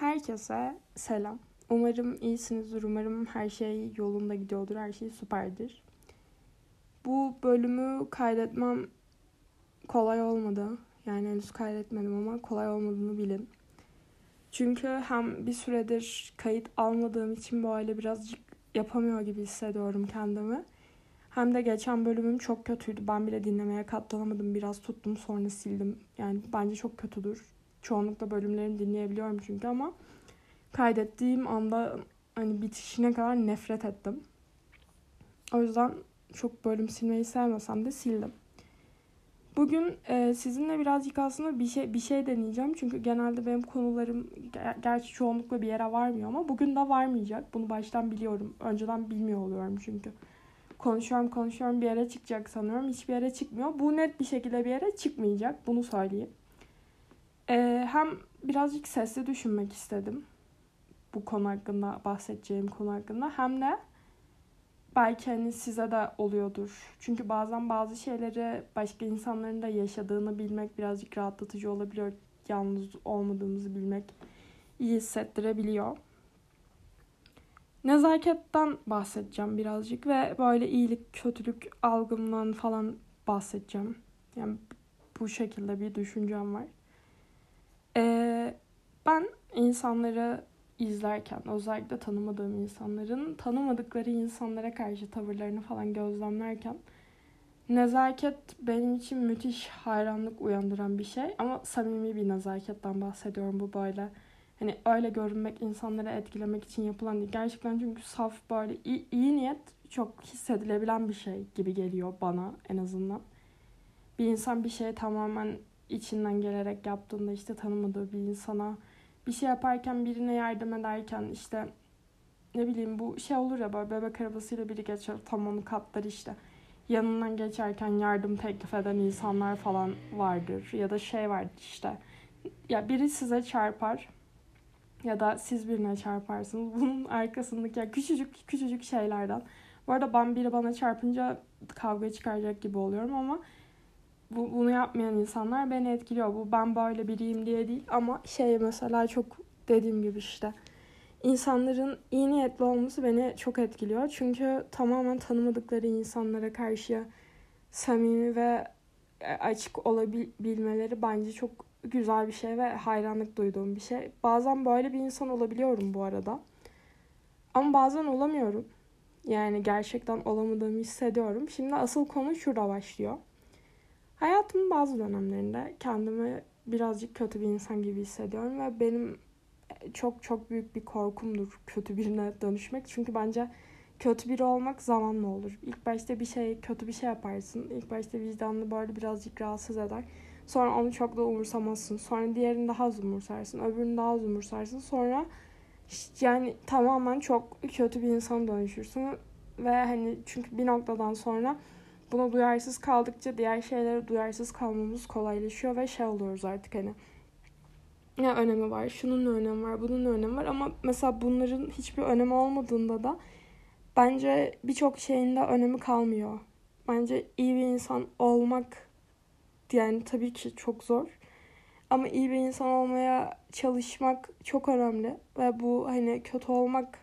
Herkese selam. Umarım iyisinizdir. Umarım her şey yolunda gidiyordur. Her şey süperdir. Bu bölümü kaydetmem kolay olmadı. Yani henüz kaydetmedim ama kolay olmadığını bilin. Çünkü hem bir süredir kayıt almadığım için böyle birazcık yapamıyor gibi hissediyorum kendimi. Hem de geçen bölümüm çok kötüydü. Ben bile dinlemeye katlanamadım. Biraz tuttum sonra sildim. Yani bence çok kötüdür. Çoğunlukla bölümlerimi dinleyebiliyorum çünkü ama kaydettiğim anda hani bitişine kadar nefret ettim. O yüzden çok bölüm silmeyi sevmesem de sildim. Bugün e, sizinle birazcık aslında bir şey bir şey deneyeceğim. Çünkü genelde benim konularım ger- gerçi çoğunlukla bir yere varmıyor ama bugün de varmayacak. Bunu baştan biliyorum. Önceden bilmiyor oluyorum çünkü. Konuşuyorum konuşuyorum bir yere çıkacak sanıyorum. Hiçbir yere çıkmıyor. Bu net bir şekilde bir yere çıkmayacak. Bunu söyleyeyim. E, hem birazcık sesli düşünmek istedim. Bu konu hakkında bahsedeceğim konu hakkında. Hem de belki hani size de oluyordur. Çünkü bazen bazı şeyleri başka insanların da yaşadığını bilmek birazcık rahatlatıcı olabiliyor. Yalnız olmadığımızı bilmek iyi hissettirebiliyor. Nezaketten bahsedeceğim birazcık ve böyle iyilik, kötülük algımdan falan bahsedeceğim. Yani bu şekilde bir düşüncem var. Ee, ben insanları izlerken özellikle tanımadığım insanların tanımadıkları insanlara karşı tavırlarını falan gözlemlerken nezaket benim için müthiş hayranlık uyandıran bir şey ama samimi bir nezaketten bahsediyorum bu böyle. Hani öyle görünmek, insanları etkilemek için yapılan değil. Gerçekten çünkü saf böyle iyi, iyi niyet çok hissedilebilen bir şey gibi geliyor bana en azından. Bir insan bir şeye tamamen içinden gelerek yaptığında işte tanımadığı bir insana bir şey yaparken birine yardım ederken işte ne bileyim bu şey olur ya böyle bebek arabasıyla biri geçer tam onu katlar işte. Yanından geçerken yardım teklif eden insanlar falan vardır. Ya da şey vardır işte ya biri size çarpar ya da siz birine çarparsınız. Bunun arkasındaki ya küçücük küçücük şeylerden. Bu arada ben biri bana çarpınca kavga çıkaracak gibi oluyorum ama bu, bunu yapmayan insanlar beni etkiliyor. Bu ben böyle biriyim diye değil ama şey mesela çok dediğim gibi işte insanların iyi niyetli olması beni çok etkiliyor. Çünkü tamamen tanımadıkları insanlara karşı samimi ve açık olabilmeleri bence çok güzel bir şey ve hayranlık duyduğum bir şey. Bazen böyle bir insan olabiliyorum bu arada. Ama bazen olamıyorum. Yani gerçekten olamadığımı hissediyorum. Şimdi asıl konu şurada başlıyor. Hayatımın bazı dönemlerinde kendimi birazcık kötü bir insan gibi hissediyorum ve benim çok çok büyük bir korkumdur kötü birine dönüşmek. Çünkü bence kötü biri olmak zamanla olur. İlk başta bir şey kötü bir şey yaparsın. İlk başta vicdanını böyle birazcık rahatsız eder. Sonra onu çok da umursamazsın. Sonra diğerini daha az umursarsın. Öbürünü daha az umursarsın. Sonra yani tamamen çok kötü bir insan dönüşürsün. Ve hani çünkü bir noktadan sonra buna duyarsız kaldıkça diğer şeylere duyarsız kalmamız kolaylaşıyor ve şey oluyoruz artık hani ne önemi var, şunun ne önemi var, bunun ne önemi var ama mesela bunların hiçbir önemi olmadığında da bence birçok şeyin de önemi kalmıyor. Bence iyi bir insan olmak yani tabii ki çok zor. Ama iyi bir insan olmaya çalışmak çok önemli ve bu hani kötü olmak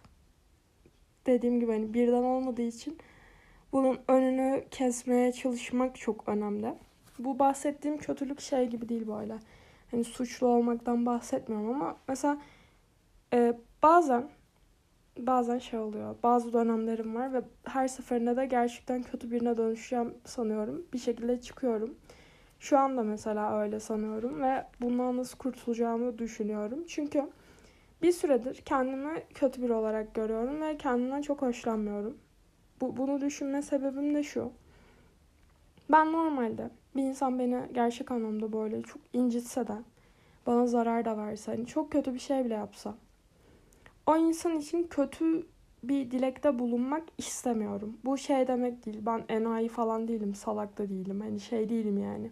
dediğim gibi hani birden olmadığı için bunun önünü kesmeye çalışmak çok önemli. Bu bahsettiğim kötülük şey gibi değil böyle. Hani suçlu olmaktan bahsetmiyorum ama mesela e, bazen bazen şey oluyor. Bazı dönemlerim var ve her seferinde de gerçekten kötü birine dönüşeceğim sanıyorum. Bir şekilde çıkıyorum. Şu anda mesela öyle sanıyorum ve bundan nasıl kurtulacağımı düşünüyorum. Çünkü bir süredir kendimi kötü biri olarak görüyorum ve kendimden çok hoşlanmıyorum. Bu, bunu düşünme sebebim de şu. Ben normalde bir insan beni gerçek anlamda böyle çok incitse de bana zarar da verse hani çok kötü bir şey bile yapsa o insan için kötü bir dilekte bulunmak istemiyorum. Bu şey demek değil. Ben enayi falan değilim. Salak da değilim. Hani şey değilim yani.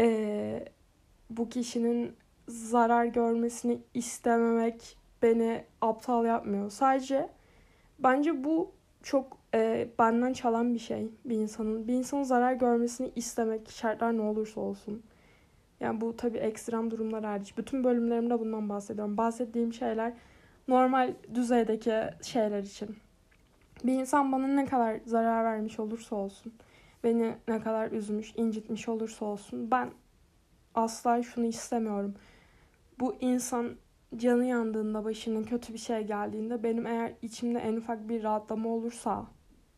Ee, bu kişinin zarar görmesini istememek beni aptal yapmıyor. Sadece bence bu çok e, benden çalan bir şey bir insanın. Bir insanın zarar görmesini istemek şartlar ne olursa olsun. Yani bu tabii ekstrem durumlar hariç. Bütün bölümlerimde bundan bahsediyorum. Bahsettiğim şeyler normal düzeydeki şeyler için. Bir insan bana ne kadar zarar vermiş olursa olsun, beni ne kadar üzmüş, incitmiş olursa olsun ben asla şunu istemiyorum. Bu insan canı yandığında, başının kötü bir şey geldiğinde benim eğer içimde en ufak bir rahatlama olursa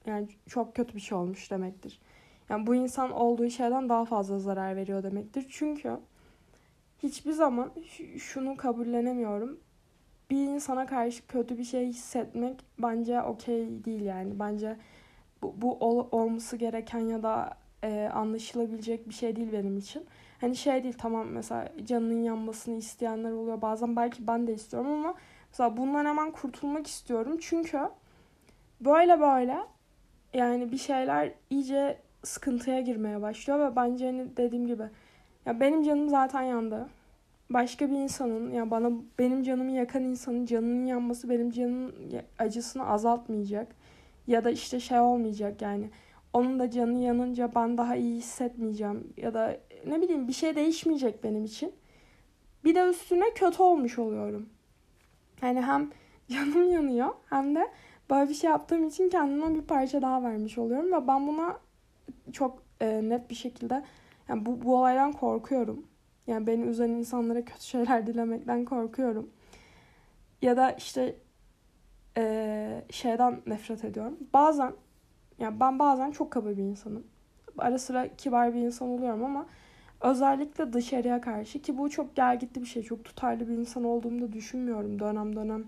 yani çok kötü bir şey olmuş demektir. Yani bu insan olduğu şeyden daha fazla zarar veriyor demektir. Çünkü hiçbir zaman şunu kabullenemiyorum. Bir insana karşı kötü bir şey hissetmek bence okey değil yani. Bence bu, bu ol, olması gereken ya da e, anlaşılabilecek bir şey değil benim için. Hani şey değil tamam mesela canının yanmasını isteyenler oluyor. Bazen belki ben de istiyorum ama mesela bundan hemen kurtulmak istiyorum. Çünkü böyle böyle yani bir şeyler iyice sıkıntıya girmeye başlıyor ve bence hani dediğim gibi ya benim canım zaten yandı. Başka bir insanın ya bana benim canımı yakan insanın canının yanması benim canımın acısını azaltmayacak. Ya da işte şey olmayacak yani. Onun da canı yanınca ben daha iyi hissetmeyeceğim. Ya da ne bileyim bir şey değişmeyecek benim için. Bir de üstüne kötü olmuş oluyorum. Yani hem canım yanıyor hem de böyle bir şey yaptığım için kendime bir parça daha vermiş oluyorum ve ben buna çok e, net bir şekilde yani bu, bu olaydan korkuyorum. Yani beni üzen insanlara kötü şeyler dilemekten korkuyorum. Ya da işte e, şeyden nefret ediyorum. Bazen yani ben bazen çok kaba bir insanım. Ara sıra kibar bir insan oluyorum ama özellikle dışarıya karşı ki bu çok gel gitti bir şey. Çok tutarlı bir insan olduğumu da düşünmüyorum dönem dönem.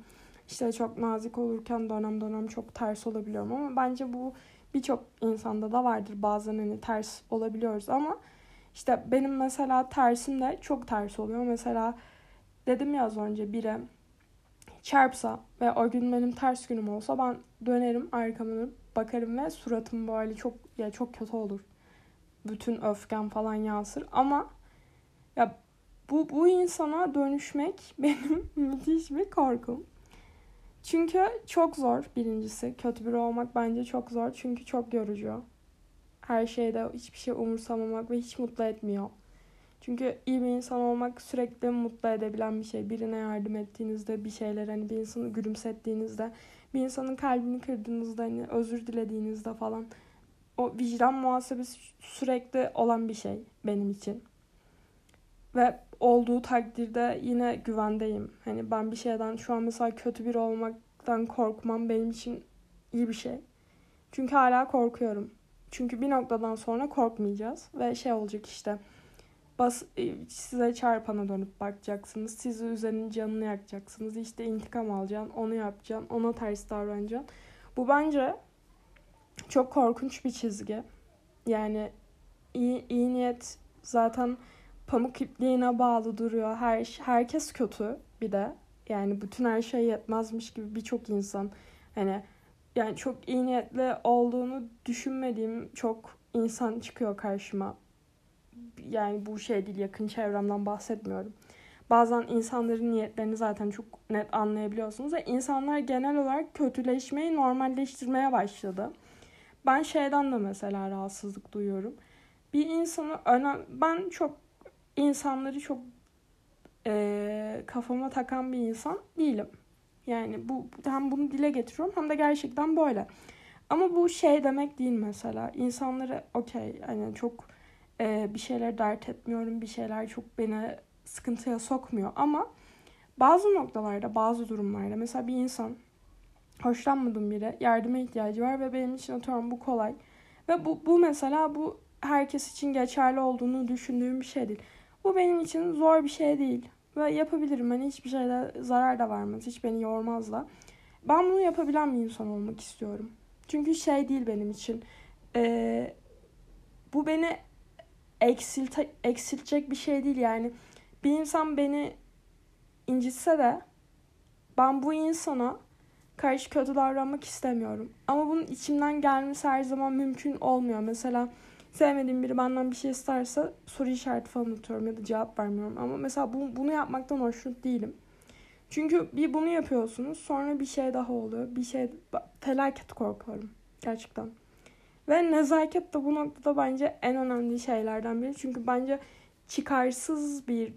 İşte çok nazik olurken dönem dönem çok ters olabiliyorum ama bence bu birçok insanda da vardır. Bazen hani ters olabiliyoruz ama işte benim mesela tersim de çok ters oluyor. Mesela dedim ya az önce biri çarpsa ve o gün benim ters günüm olsa ben dönerim dönüp bakarım ve suratım böyle çok ya çok kötü olur. Bütün öfkem falan yansır ama ya bu bu insana dönüşmek benim müthiş bir korkum. Çünkü çok zor birincisi. Kötü biri olmak bence çok zor. Çünkü çok yorucu. Her şeyde hiçbir şey umursamamak ve hiç mutlu etmiyor. Çünkü iyi bir insan olmak sürekli mutlu edebilen bir şey. Birine yardım ettiğinizde bir şeyler hani bir insanı gülümsettiğinizde bir insanın kalbini kırdığınızda hani özür dilediğinizde falan o vicdan muhasebesi sürekli olan bir şey benim için. Ve olduğu takdirde yine güvendeyim. Hani ben bir şeyden şu an mesela kötü biri olmaktan korkmam benim için iyi bir şey. Çünkü hala korkuyorum. Çünkü bir noktadan sonra korkmayacağız ve şey olacak işte bas e, size çarpana dönüp bakacaksınız. Sizi üzenin canını yakacaksınız. İşte intikam alacaksın, onu yapacaksın, ona ters davranacaksın. Bu bence çok korkunç bir çizgi. Yani iyi, iyi niyet zaten pamuk ipliğine bağlı duruyor. Her herkes kötü bir de. Yani bütün her şey yetmezmiş gibi birçok insan hani yani çok iyi niyetli olduğunu düşünmediğim çok insan çıkıyor karşıma. Yani bu şey değil yakın çevremden bahsetmiyorum. Bazen insanların niyetlerini zaten çok net anlayabiliyorsunuz ve insanlar genel olarak kötüleşmeyi normalleştirmeye başladı. Ben şeyden de mesela rahatsızlık duyuyorum. Bir insanı önem ben çok insanları çok e, kafama takan bir insan değilim. Yani bu hem bunu dile getiriyorum hem de gerçekten böyle. Ama bu şey demek değil mesela. İnsanları okey hani çok e, bir şeyler dert etmiyorum. Bir şeyler çok beni sıkıntıya sokmuyor. Ama bazı noktalarda, bazı durumlarda mesela bir insan hoşlanmadığım biri yardıma ihtiyacı var ve benim için atıyorum bu kolay. Ve bu, bu mesela bu herkes için geçerli olduğunu düşündüğüm bir şey değil. Bu benim için zor bir şey değil. Ve yapabilirim. Hani hiçbir şeyde zarar da vermez. Hiç beni yormaz da. Ben bunu yapabilen bir insan olmak istiyorum. Çünkü şey değil benim için. Ee, bu beni eksilte, eksiltecek bir şey değil yani. Bir insan beni incitse de ben bu insana karşı kötü davranmak istemiyorum. Ama bunun içimden gelmesi her zaman mümkün olmuyor. Mesela sevmediğim biri benden bir şey isterse soru işareti falan atıyorum ya da cevap vermiyorum. Ama mesela bu, bunu yapmaktan hoşnut değilim. Çünkü bir bunu yapıyorsunuz sonra bir şey daha oluyor. Bir şey felaket korkuyorum gerçekten. Ve nezaket de bu noktada bence en önemli şeylerden biri. Çünkü bence çıkarsız bir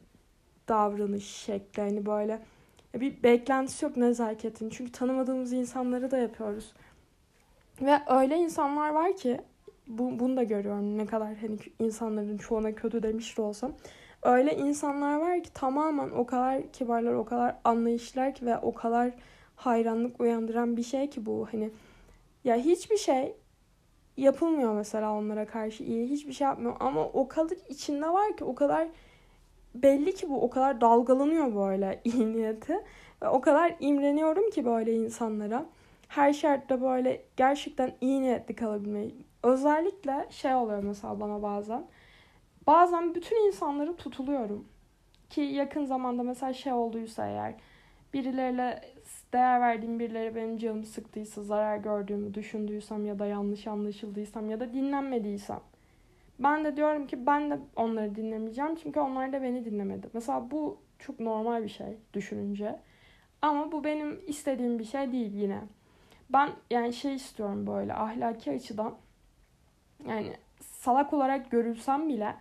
davranış şekli. Hani böyle bir beklentisi yok nezaketin. Çünkü tanımadığımız insanları da yapıyoruz. Ve öyle insanlar var ki bu, bunu da görüyorum ne kadar hani insanların çoğuna kötü demiş de olsam. Öyle insanlar var ki tamamen o kadar kibarlar, o kadar anlayışlar ki ve o kadar hayranlık uyandıran bir şey ki bu. Hani ya hiçbir şey yapılmıyor mesela onlara karşı iyi. Hiçbir şey yapmıyor ama o kadar içinde var ki o kadar belli ki bu o kadar dalgalanıyor böyle iyi niyeti. Ve o kadar imreniyorum ki böyle insanlara. Her şartta böyle gerçekten iyi niyetli kalabilmeyi. Özellikle şey oluyor mesela bana bazen. Bazen bütün insanları tutuluyorum. Ki yakın zamanda mesela şey olduysa eğer birileriyle değer verdiğim birileri benim canımı sıktıysa, zarar gördüğümü düşündüysem ya da yanlış anlaşıldıysam ya da dinlenmediysem ben de diyorum ki ben de onları dinlemeyeceğim çünkü onlar da beni dinlemedi. Mesela bu çok normal bir şey düşününce. Ama bu benim istediğim bir şey değil yine. Ben yani şey istiyorum böyle ahlaki açıdan yani salak olarak görülsem bile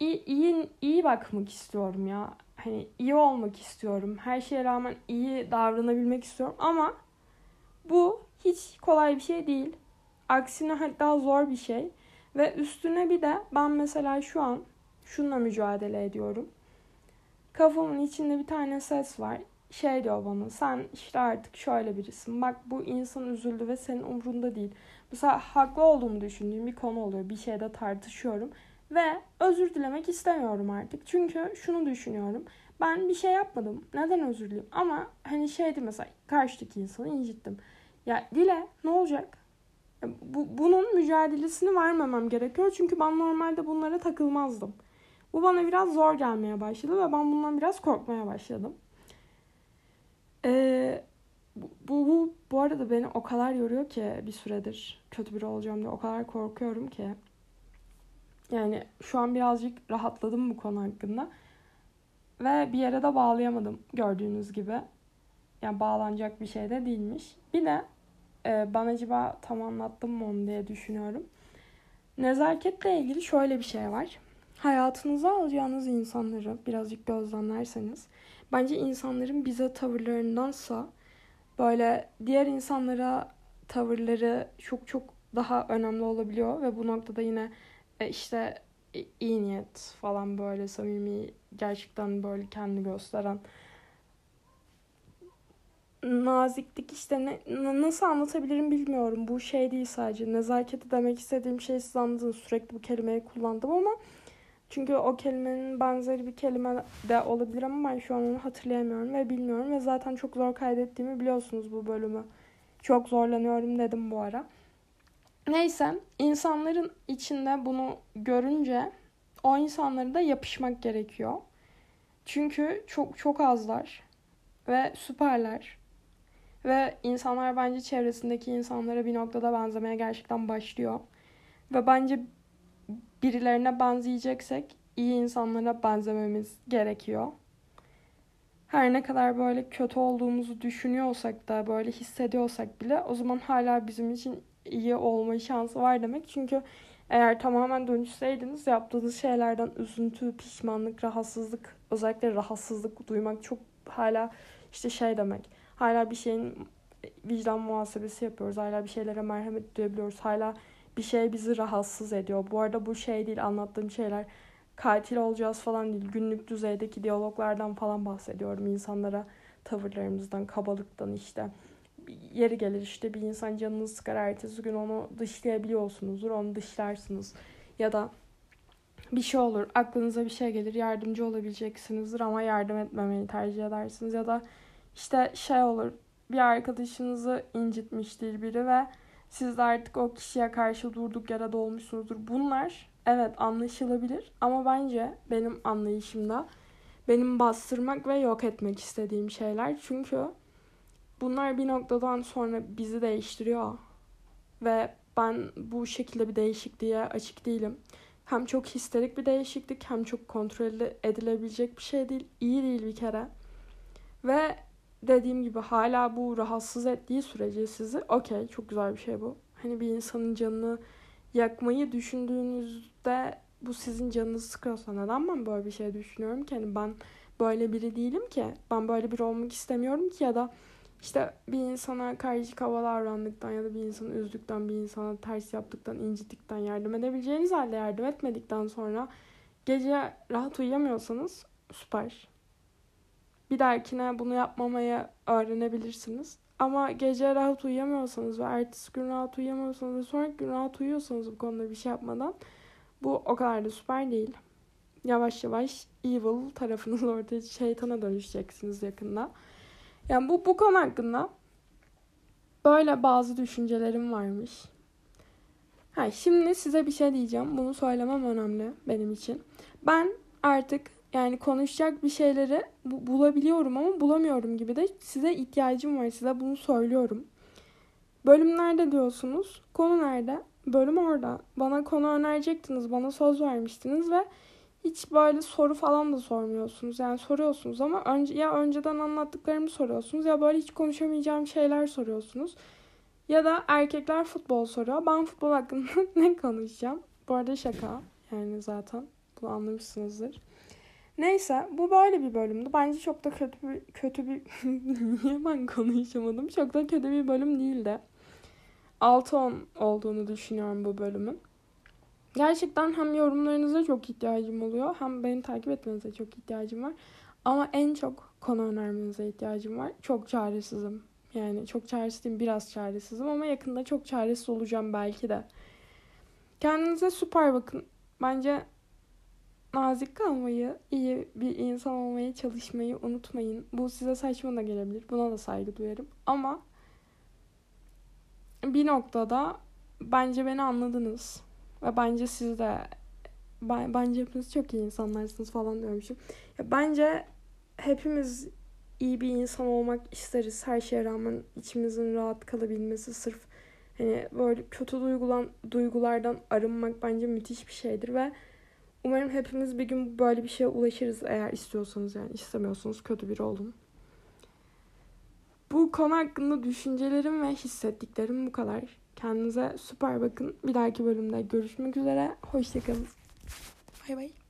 iyi, iyi, iyi bakmak istiyorum ya. Hani iyi olmak istiyorum. Her şeye rağmen iyi davranabilmek istiyorum ama bu hiç kolay bir şey değil. Aksine hatta zor bir şey. Ve üstüne bir de ben mesela şu an şununla mücadele ediyorum. Kafamın içinde bir tane ses var. Şey diyor bana sen işte artık şöyle birisin. Bak bu insan üzüldü ve senin umrunda değil. Mesela haklı olduğumu düşündüğüm bir konu oluyor. Bir şeyde tartışıyorum. Ve özür dilemek istemiyorum artık. Çünkü şunu düşünüyorum. Ben bir şey yapmadım. Neden özür dileyim? Ama hani şeydi mesela karşıdaki insanı incittim. Ya dile ne olacak? Bu, bunun mücadelesini vermemem gerekiyor. Çünkü ben normalde bunlara takılmazdım. Bu bana biraz zor gelmeye başladı ve ben bundan biraz korkmaya başladım. Ee, bu, bu, bu arada beni o kadar yoruyor ki bir süredir kötü biri olacağım diye o kadar korkuyorum ki. Yani şu an birazcık rahatladım bu konu hakkında. Ve bir yere de bağlayamadım gördüğünüz gibi. Yani bağlanacak bir şey de değilmiş. Bir de e, ben acaba tam anlattım mı onu diye düşünüyorum. Nezaketle ilgili şöyle bir şey var. Hayatınıza alacağınız insanları birazcık gözlemlerseniz bence insanların bize tavırlarındansa böyle diğer insanlara tavırları çok çok daha önemli olabiliyor ve bu noktada yine e, işte iyi niyet falan böyle samimi gerçekten böyle kendi gösteren naziklik işte ne, nasıl anlatabilirim bilmiyorum. Bu şey değil sadece. Nezaketi demek istediğim şey siz anladınız. Sürekli bu kelimeyi kullandım ama çünkü o kelimenin benzeri bir kelime de olabilir ama ben şu an onu hatırlayamıyorum ve bilmiyorum. Ve zaten çok zor kaydettiğimi biliyorsunuz bu bölümü. Çok zorlanıyorum dedim bu ara. Neyse insanların içinde bunu görünce o insanlara da yapışmak gerekiyor. Çünkü çok çok azlar ve süperler. Ve insanlar bence çevresindeki insanlara bir noktada benzemeye gerçekten başlıyor. Ve bence birilerine benzeyeceksek iyi insanlara benzememiz gerekiyor. Her ne kadar böyle kötü olduğumuzu düşünüyorsak da böyle hissediyorsak bile o zaman hala bizim için iyi olma şansı var demek. Çünkü eğer tamamen dönüşseydiniz yaptığınız şeylerden üzüntü, pişmanlık, rahatsızlık, özellikle rahatsızlık duymak çok hala işte şey demek. Hala bir şeyin vicdan muhasebesi yapıyoruz. Hala bir şeylere merhamet duyabiliyoruz. Hala bir şey bizi rahatsız ediyor. Bu arada bu şey değil anlattığım şeyler katil olacağız falan değil. Günlük düzeydeki diyaloglardan falan bahsediyorum. insanlara tavırlarımızdan, kabalıktan işte. Yeri gelir işte bir insan canını sıkar ertesi gün onu dışlayabiliyorsunuzdur. Onu dışlarsınız. Ya da bir şey olur aklınıza bir şey gelir yardımcı olabileceksinizdir ama yardım etmemeyi tercih edersiniz. Ya da işte şey olur bir arkadaşınızı incitmiştir biri ve siz de artık o kişiye karşı durduk yere dolmuşsunuzdur. Bunlar evet anlaşılabilir ama bence benim anlayışımda benim bastırmak ve yok etmek istediğim şeyler. Çünkü bunlar bir noktadan sonra bizi değiştiriyor. Ve ben bu şekilde bir değişikliğe açık değilim. Hem çok histerik bir değişiklik hem çok kontrol edilebilecek bir şey değil. İyi değil bir kere. Ve dediğim gibi hala bu rahatsız ettiği sürece sizi okey çok güzel bir şey bu. Hani bir insanın canını yakmayı düşündüğünüzde bu sizin canınızı sıkıyorsa neden ben böyle bir şey düşünüyorum ki? Hani ben böyle biri değilim ki. Ben böyle biri olmak istemiyorum ki ya da işte bir insana karşı hava davrandıktan ya da bir insanı üzdükten, bir insana ters yaptıktan, incittikten yardım edebileceğiniz halde yardım etmedikten sonra gece rahat uyuyamıyorsanız süper. Bir dahakine bunu yapmamayı öğrenebilirsiniz. Ama gece rahat uyuyamıyorsanız ve ertesi gün rahat uyuyamıyorsanız ve sonraki gün rahat uyuyorsanız bu konuda bir şey yapmadan bu o kadar da süper değil. Yavaş yavaş evil tarafınız ortaya şeytana dönüşeceksiniz yakında. Yani bu, bu konu hakkında böyle bazı düşüncelerim varmış. Ha, şimdi size bir şey diyeceğim. Bunu söylemem önemli benim için. Ben artık yani konuşacak bir şeyleri bu, bulabiliyorum ama bulamıyorum gibi de size ihtiyacım var. Size bunu söylüyorum. Bölüm nerede diyorsunuz? Konu nerede? Bölüm orada. Bana konu önerecektiniz. Bana söz vermiştiniz ve hiç böyle soru falan da sormuyorsunuz. Yani soruyorsunuz ama önce ya önceden anlattıklarımı soruyorsunuz ya böyle hiç konuşamayacağım şeyler soruyorsunuz. Ya da erkekler futbol soruyor. Ben futbol hakkında ne konuşacağım? Bu arada şaka. Yani zaten bunu anlamışsınızdır. Neyse bu böyle bir bölümdü. Bence çok da kötü bir kötü bir niye ben konuşamadım? Çok da kötü bir bölüm değildi. 6-10 olduğunu düşünüyorum bu bölümün. Gerçekten hem yorumlarınıza çok ihtiyacım oluyor hem beni takip etmenize çok ihtiyacım var. Ama en çok konu önermenize ihtiyacım var. Çok çaresizim. Yani çok çaresizim, biraz çaresizim ama yakında çok çaresiz olacağım belki de. Kendinize süper bakın. Bence nazik kalmayı, iyi bir insan olmaya çalışmayı unutmayın. Bu size saçma da gelebilir. Buna da saygı duyarım. Ama bir noktada bence beni anladınız. Ve bence siz de bence hepiniz çok iyi insanlarsınız falan diyormuşum. Ya bence hepimiz iyi bir insan olmak isteriz. Her şeye rağmen içimizin rahat kalabilmesi sırf hani böyle kötü duygulan duygulardan arınmak bence müthiş bir şeydir ve umarım hepimiz bir gün böyle bir şeye ulaşırız eğer istiyorsanız yani istemiyorsanız kötü biri olun. Bu konu hakkında düşüncelerim ve hissettiklerim bu kadar. Kendinize süper bakın. Bir dahaki bölümde görüşmek üzere. Hoşçakalın. Bay bay.